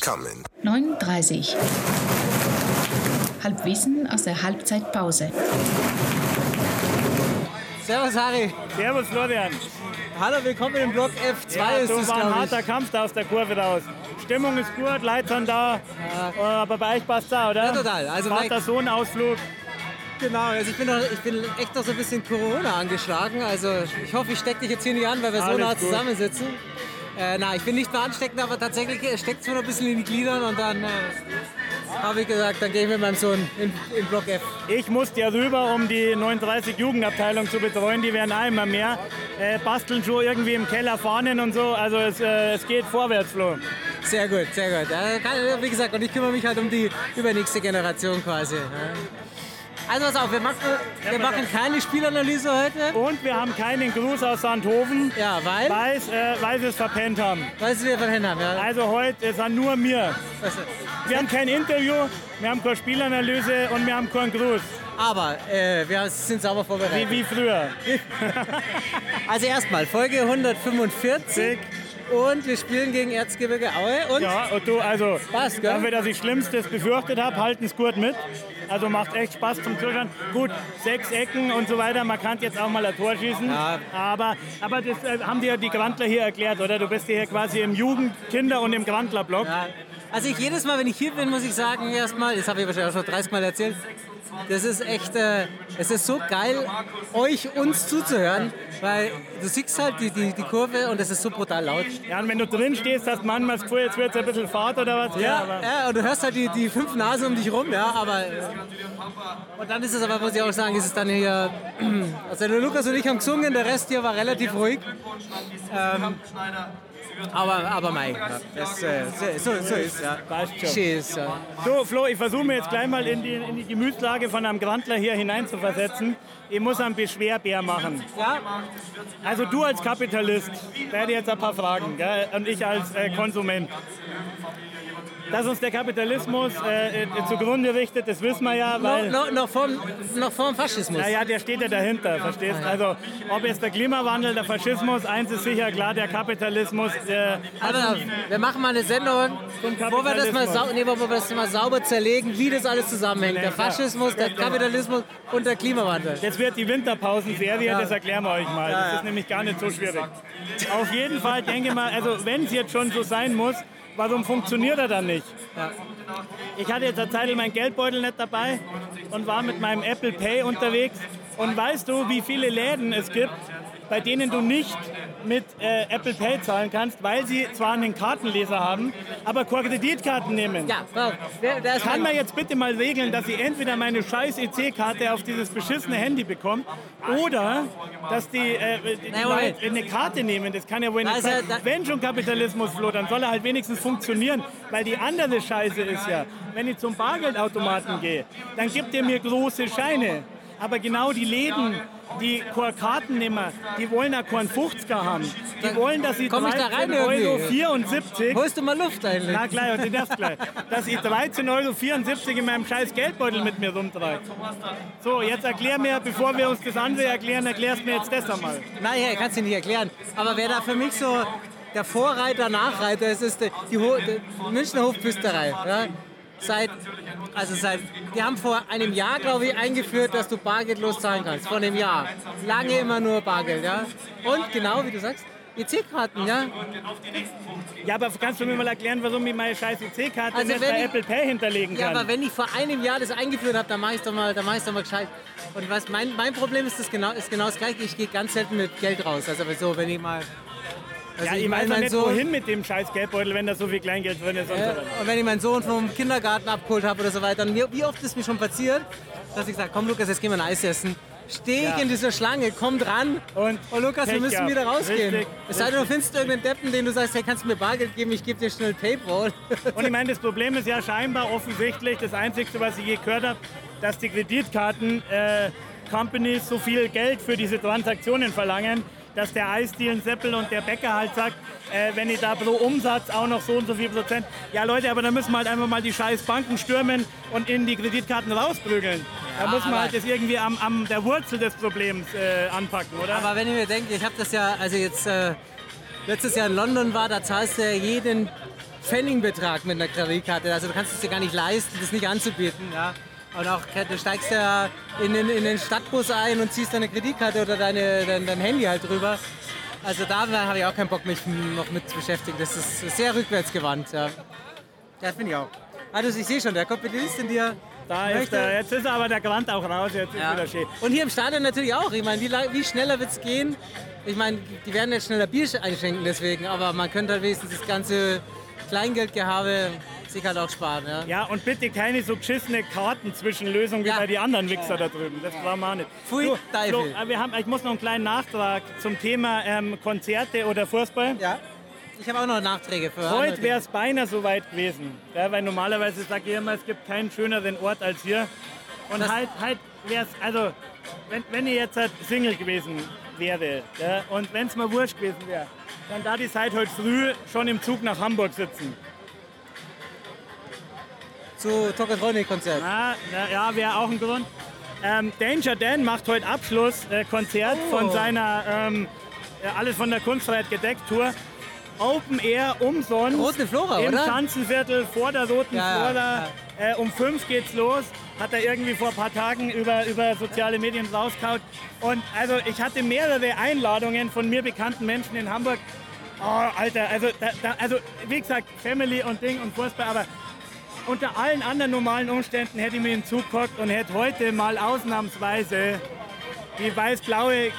coming. 39. Halbwissen aus der Halbzeitpause. Servus Harry. Servus Florian. Hallo, willkommen im Block F2 Ja, ist so das, war ein harter ich. Kampf da aus der Kurve raus. Stimmung ist gut, Leute sind da. Äh, Aber bei euch passt da, oder? Ja, total. Also Vater-Sohn-Ausflug. Genau, also ich bin, noch, ich bin echt noch so ein bisschen Corona angeschlagen. Also ich hoffe, ich stecke dich jetzt hier nicht an, weil wir so Alles nah gut. zusammensitzen. Äh, na, ich bin nicht mehr ansteckend, aber tatsächlich steckt es mir noch ein bisschen in die Gliedern und dann äh, habe ich gesagt, dann gehe ich mit meinem Sohn in, in Block F. Ich musste ja rüber, um die 39 Jugendabteilung zu betreuen. Die werden auch immer mehr. Äh, basteln schon irgendwie im Keller Fahnen und so. Also es, äh, es geht vorwärts, Flo. Sehr gut, sehr gut. Äh, wie gesagt, und ich kümmere mich halt um die übernächste Generation quasi. Also pass auf, wir machen, wir machen keine Spielanalyse heute. Und wir haben keinen Gruß aus Sandhofen, Ja, weil? weil, äh, weil sie es verpennt haben. Du, wir von Händen haben, ja? Also heute sind nur wir. Weißt du. Wir haben kein Interview, wir haben keine Spielanalyse und wir haben keinen Gruß. Aber äh, wir sind sauber vorbereitet. Wie, wie früher. Also erstmal Folge 145 und wir spielen gegen Erzgebirge Aue und Ja, und du, also, Passt, gell? dafür, dass ich Schlimmstes befürchtet habe, halten es gut mit. Also macht echt Spaß zum Zuschauen. Gut, sechs Ecken und so weiter, man kann jetzt auch mal ein Tor schießen. Ja. Aber, aber das äh, haben dir die Grandler hier erklärt, oder? Du bist hier quasi im Jugend-, Kinder- und im Grandler-Block. ja, also ich jedes Mal, wenn ich hier bin, muss ich sagen, erstmal, das habe ich wahrscheinlich auch schon 30 Mal erzählt, das ist echt, äh, es ist so geil, euch, uns zuzuhören, weil du siehst halt die, die, die Kurve und es ist so brutal laut. Ja, und wenn du drin stehst, hast du manchmal das Gefühl, jetzt wird es ein bisschen Fahrt oder was? Ja, aber ja, und du hörst halt die, die fünf Nasen um dich rum, ja, aber. Und dann ist es aber, muss ich auch sagen, ist es dann hier. Also der Lukas und ich haben gesungen, der Rest hier war relativ ruhig. Ähm, aber, aber mei, ja, das, äh, so, so ist ja. Schon. Tschüss, ja. So, Flo, ich versuche mir jetzt gleich mal in die, in die Gemütslage von einem Grandler hier hineinzuversetzen. Ich muss einen Beschwerbär machen. ja? Also du als Kapitalist, werde jetzt ein paar Fragen, gell? und ich als äh, Konsument. Dass uns der Kapitalismus äh, äh, zugrunde richtet, das wissen wir ja, Noch, weil... noch, noch, vorm, noch vorm Faschismus. Naja, der steht ja dahinter, verstehst? Also, ob jetzt der Klimawandel, der Faschismus, eins ist sicher klar, der Kapitalismus. Äh, Aber wir machen mal eine Sendung, wo wir, das mal nee, wo wir das mal sauber zerlegen, wie das alles zusammenhängt. Der Faschismus, der Kapitalismus und der Klimawandel. Das wird die Winterpausenserie, Ja. das erklären wir euch mal. Das ist nämlich gar nicht so schwierig. Auf jeden Fall denke ich mal, also wenn es jetzt schon so sein muss, warum funktioniert er dann nicht? Ja. Ich hatte jetzt eine Zeit meinen Geldbeutel nicht dabei und war mit meinem Apple Pay unterwegs. Und weißt du, wie viele Läden es gibt, bei denen du nicht mit äh, Apple Pay zahlen kannst, weil sie zwar einen Kartenleser haben, aber Kreditkarten nehmen? Ja, ist Kann man jetzt bitte mal regeln, dass ich entweder meine scheiß EC-Karte auf dieses beschissene Handy bekomme oder dass die, äh, die Nein, eine Karte nehmen. Das kann ja wohl nicht sein. da- Wenn schon Kapitalismus, Flo, dann soll er halt wenigstens funktionieren. Weil die andere Scheiße ist ja, wenn ich zum Bargeldautomaten gehe, dann gibt er mir große Scheine. Aber genau die Läden, die Karten nehmen, die wollen auch keinen 50er haben. Die wollen, dass ich komm ich da rein 13,74 Euro irgendwie? 74 Holst du mal Luft eigentlich? na gleich, und du darfst gleich. Dass ich 13,74 Euro in meinem scheiß Geldbeutel mit mir rumtrage. So, jetzt erklär mir, bevor wir uns das andere erklären, erklärst mir jetzt das einmal. Naja, kannst du nicht erklären. Aber wer da für mich so der Vorreiter, Nachreiter ist, ist die, Ho die Münchner Hofküsterei. Ja? Seit, also seit, die haben vor einem Jahr, glaube ich, eingeführt, dass du bargeldlos zahlen kannst. Vor einem Jahr. Lange immer nur Bargeld, ja. Und genau, wie du sagst, EC-Karten, ja. Ja, aber kannst du mir mal erklären, warum ich meine scheiß EC-Karte Also nicht bei ich- Apple Pay hinterlegen Ja, kann? aber wenn ich vor einem Jahr das eingeführt habe, dann mache ich doch mal, dann doch mal gescheit. Und was mein, mein Problem ist, das genau, ist genau das gleiche. Ich gehe ganz selten mit Geld raus. Also so, wenn ich mal. Also ja, ich, mein, weiß ja mein nicht, Sohn- wohin mit dem scheiß Geldbeutel, wenn da so viel Kleingeld drin ist und so und wenn ich meinen Sohn vom Kindergarten abgeholt habe oder so weiter, dann, wie oft ist mir schon passiert, dass ich sage, komm Lukas, jetzt gehen wir ein Eis essen. Stehe ich Ja. in dieser Schlange, komm dran Und oh Lukas, wir Pech müssen gehabt. wieder rausgehen. Richtig, es sei denn, du findest irgendeinen Deppen, den du sagst, hey, kannst du mir Bargeld geben, ich gebe dir schnell Paypal. Und ich meine, das Problem ist ja scheinbar offensichtlich, das Einzige, was ich je gehört habe, dass die Kreditkarten äh, Companies so viel Geld für diese Transaktionen verlangen, dass der Eisdielen Seppel und der Bäcker halt sagt, äh, wenn ich da pro Umsatz auch noch so und so viel Prozent. Ja Leute, aber dann müssen wir halt einfach mal die scheiß Banken stürmen und in die Kreditkarten rausprügeln. da muss man halt das irgendwie am, am der Wurzel des Problems äh, anpacken, oder? Aber wenn ich mir denke, ich habe das ja, also jetzt äh, letztes Jahr in London war, da zahlst du ja jeden Pfenningbetrag mit einer Kreditkarte. Also du kannst es dir gar nicht leisten, das nicht anzubieten. Ja. Und auch du steigst ja in den, in den Stadtbus ein und ziehst deine Kreditkarte oder deine, dein, dein Handy halt drüber. Also da habe ich auch keinen Bock, mich noch mit zu beschäftigen. Das ist sehr rückwärtsgewandt. Ja, ja finde ich auch. Also ich sehe schon, der Kompetenz in dir. Da ist er, jetzt ist aber der Quant auch raus, jetzt ist Ja. wieder schön. Und hier im Stadion natürlich auch. Ich meine, wie, wie schneller wird es gehen? Ich meine, die werden jetzt schneller Bier einschenken deswegen, aber man könnte halt wenigstens das ganze Kleingeldgehabe sich halt auch sparen. Ja. Ja, und bitte keine so geschissene Kartenzwischenlösung wie Ja. bei die anderen Wichser da drüben. Das brauchen wir auch nicht. Pfui, So, Teufel. Flo, äh, wir haben, ich muss noch einen kleinen Nachtrag zum Thema ähm, Konzerte oder Fußball. ja. Ich habe auch noch Nachträge für Heute wäre es beinahe so weit gewesen. Ja, weil normalerweise sage ich immer, es gibt keinen schöneren Ort als hier. Und Das- halt, halt wäre es, also, wenn, wenn ich jetzt halt Single gewesen wäre ja, und wenn es mir wurscht gewesen wäre, dann da die seit heute früh schon im Zug nach Hamburg sitzen. Zu Tokotronic-Konzert. Ja, wäre auch ein Grund. Ähm, Danger Dan macht heute Abschlusskonzert äh, Oh. von seiner ähm, ja, Alles von der Kunstfreiheit gedeckt Tour. Open Air umsonst. Rote Flora, Im oder? Schanzenviertel vor der Roten Ja, ja, Flora. Äh, um fünf geht's los. Hat er irgendwie vor ein paar Tagen über, über soziale Medien rauskaut. Und also ich hatte mehrere Einladungen von mir bekannten Menschen in Hamburg. Oh, Alter, also, da, da, also wie gesagt, Family und Ding und Fußball, aber unter allen anderen normalen Umständen hätte ich mir den Zug gehockt und hätte heute mal ausnahmsweise die weiß-blaue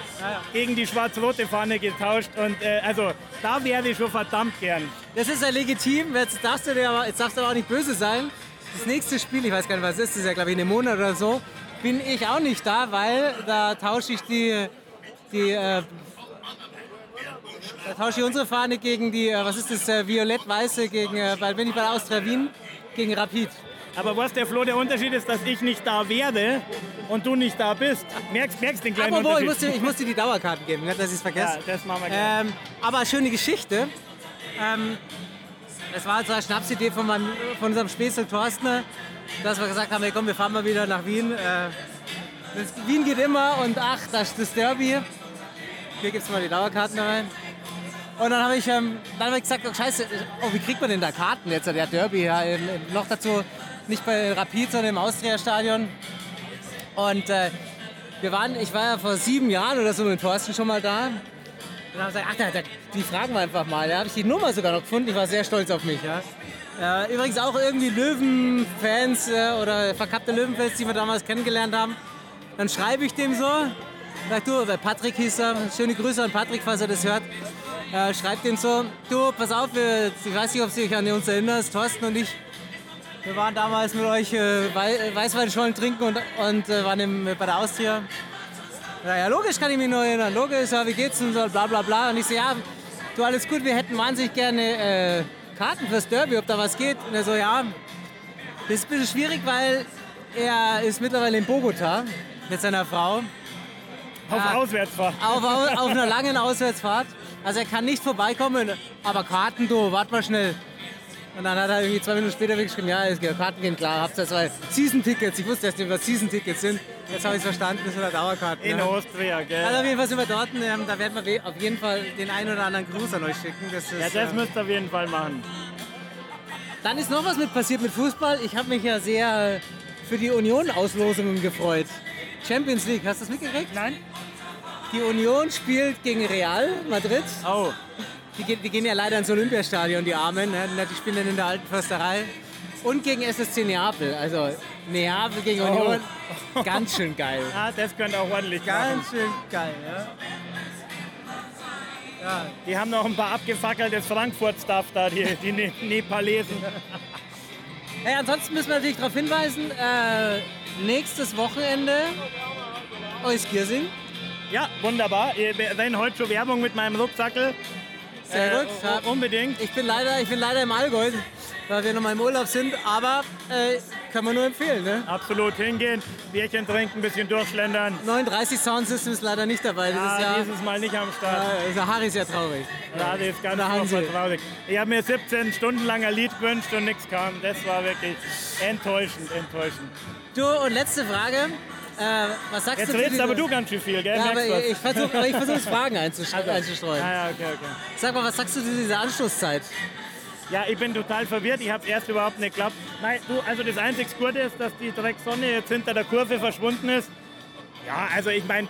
gegen die schwarz-rote Fahne getauscht. Und äh, also da wäre ich schon verdammt gern. Das ist ja legitim. Jetzt darfst du aber, jetzt darfst du aber auch nicht böse sein. Das nächste Spiel, ich weiß gar nicht, was ist, das ist ja glaube ich in einem Monat oder so, bin ich auch nicht da, weil da tausche ich die, die äh, da tausche ich unsere Fahne gegen die, äh, was ist das, äh, violett-weiße gegen, äh, weil bin ich bei Austria Wien gegen Rapid. Aber was der Flo, der Unterschied ist, dass ich nicht da werde und du nicht da bist. Merkst, merkst den kleinen Apropos, ich Unterschied? musste, ich musste die Dauerkarten geben, nicht, dass ich es vergesse. ja, das machen wir gerne. Ähm, aber schöne Geschichte. Ähm, es war so eine Schnapsidee von, meinem, von unserem Späßel Thorsten, dass wir gesagt haben, hey, komm, wir fahren mal wieder nach Wien. Äh, das, Wien geht immer und ach, das ist das Derby. Hier gibt es mal die Dauerkarten da rein. Und dann habe ich, ähm, hab ich gesagt, oh, scheiße, oh, wie kriegt man denn da Karten jetzt? Der Derby, ja, noch dazu nicht bei Rapid, sondern im Austria-Stadion. Und äh, wir waren, ich war ja vor sieben Jahren oder so mit Thorsten schon mal da. Und dann haben gesagt, ach, da, die fragen wir einfach mal. Da habe ich die Nummer sogar noch gefunden. Ich war sehr stolz auf mich. Ja. Äh, übrigens auch irgendwie Löwenfans äh, oder verkappte Löwenfans, die wir damals kennengelernt haben. Dann schreibe ich dem so. Sag du, Patrick hieß er. Schöne Grüße an Patrick, falls er das hört. Äh, schreibt dem so, du, pass auf, wir, ich weiß nicht, ob du dich an uns erinnerst, Thorsten und ich. Wir waren damals mit euch äh, Wei- Weißweinschollen trinken und, und äh, waren im, bei der Austria. Ja, ja, logisch kann ich mich nur erinnern. Logisch, ja, wie geht's und so, bla bla bla. Und ich so, ja, du, alles gut, wir hätten wahnsinnig gerne äh, Karten fürs Derby, ob da was geht. Und er so, ja, das ist ein bisschen schwierig, weil er ist mittlerweile in Bogota mit seiner Frau Auf ja. Auswärtsfahrt. auf, auf, auf einer langen Auswärtsfahrt. Also er kann nicht vorbeikommen, aber Karten, du, warte mal schnell. Und dann hat er irgendwie zwei Minuten später geschrieben, ja, es geht- Karten gehen klar, habt ihr zwei Season-Tickets. Ich wusste erst nicht, was Season-Tickets sind. Jetzt habe ich es verstanden, das sind halt Dauerkarten. In ja. Austria, gell? Also auf jeden Fall sind wir dort, ähm, da werden wir auf jeden Fall den einen oder anderen Gruß an euch schicken. Das ist, ja, das äh, müsst ihr auf jeden Fall machen. dann ist noch was mit passiert mit Fußball. Ich habe mich ja sehr äh, für die Union-Auslosungen gefreut. Champions League, hast du das mitgekriegt? Nein? Die Union spielt gegen Real Madrid. Oh, Die, gehen- die gehen ja leider ins Olympiastadion, die Armen. Ne? Die spielen dann in der alten Försterei. Und gegen SSC Neapel. Also Neapel gegen Union. Ganz schön geil. ah, das könnte auch ordentlich machen. Ganz schön geil, ja. Ja, Die haben noch ein paar abgefackeltes Frankfurt-Stuff da, die, die ne Nepalesen. Hey, ansonsten müssen wir natürlich darauf hinweisen, äh, nächstes Wochenende Euskirchen. Ja, wunderbar. Wir werden heute schon Werbung mit meinem Rucksackel. Sehr gut. Äh, Ja. unbedingt. Ich bin leider, ich bin leider im Allgäu, weil wir noch mal im Urlaub sind, aber äh, kann man nur empfehlen. Ne? Absolut hingehen, Bierchen trinken, ein bisschen durchschlendern. 39 Sound System ist leider nicht dabei. Ja, ist ja, dieses Mal nicht am Start. äh, der Harry ist ja traurig. Ja, das ist ganz traurig. Ich habe mir 17 Stunden lang ein Lied gewünscht und nichts kam. Das war wirklich enttäuschend, enttäuschend. Du, und letzte Frage. Äh, was sagst Jetzt du zu redest aber du ganz schön viel, gell? Ja, aber ich, ich versuche ich versuch, Fragen Also. einzustreuen. Ah, ja, okay, okay. Sag mal, was sagst du zu dieser Anschlusszeit? Ja, ich bin total verwirrt. Ich habe erst überhaupt nicht geglaubt. Nein, du, also das einzige Gute ist, dass die Drecksonne jetzt hinter der Kurve verschwunden ist. Ja, also ich meine,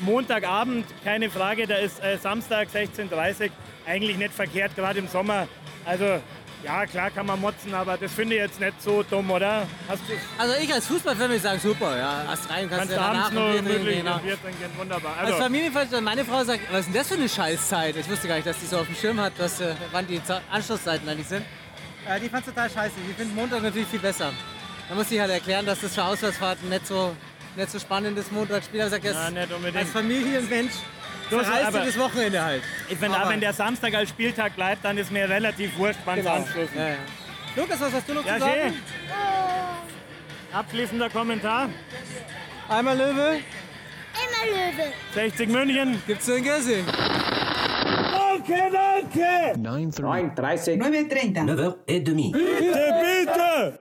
Montagabend, keine Frage, da ist äh, Samstag 16.30 Uhr eigentlich nicht verkehrt, gerade im Sommer. Also ja, klar kann man motzen, aber das finde ich jetzt nicht so dumm, oder? Hast du Also ich als Fußballfan würde sagen, super, ja. Erst rein kannst, kannst du danach abends ein noch Bier trinken, möglich genau. ein Bier trinken, wunderbar. Als Also, Familienvater, meine Frau sagt, was ist denn das für eine Scheißzeit? Ich wusste gar nicht, dass die so auf dem Schirm hat, dass, äh, wann die Anschlusszeiten eigentlich sind. Äh, die fand total scheiße. Die findet Montag natürlich viel besser. Da muss ich halt erklären, dass das für Auswärtsfahrten nicht so, nicht so spannend ist, Montagsspiel. Aber ich sag, Ja, jetzt, nicht unbedingt. als Familienmensch so, verreist du aber- das Wochenende halt. ich finde, wenn der Samstag als Spieltag bleibt, dann ist mir relativ wurscht, wann es Genau. anschließen. Ja, ja. Lukas, was hast du noch Ja, zu sagen? schön. Abschließender Kommentar. Einmal Löwe. Immer Löwe. 60 München. Gibt's den Gersing? Danke, danke. 9.30. 9h30. 9h30. 9h30. Bitte, bitte.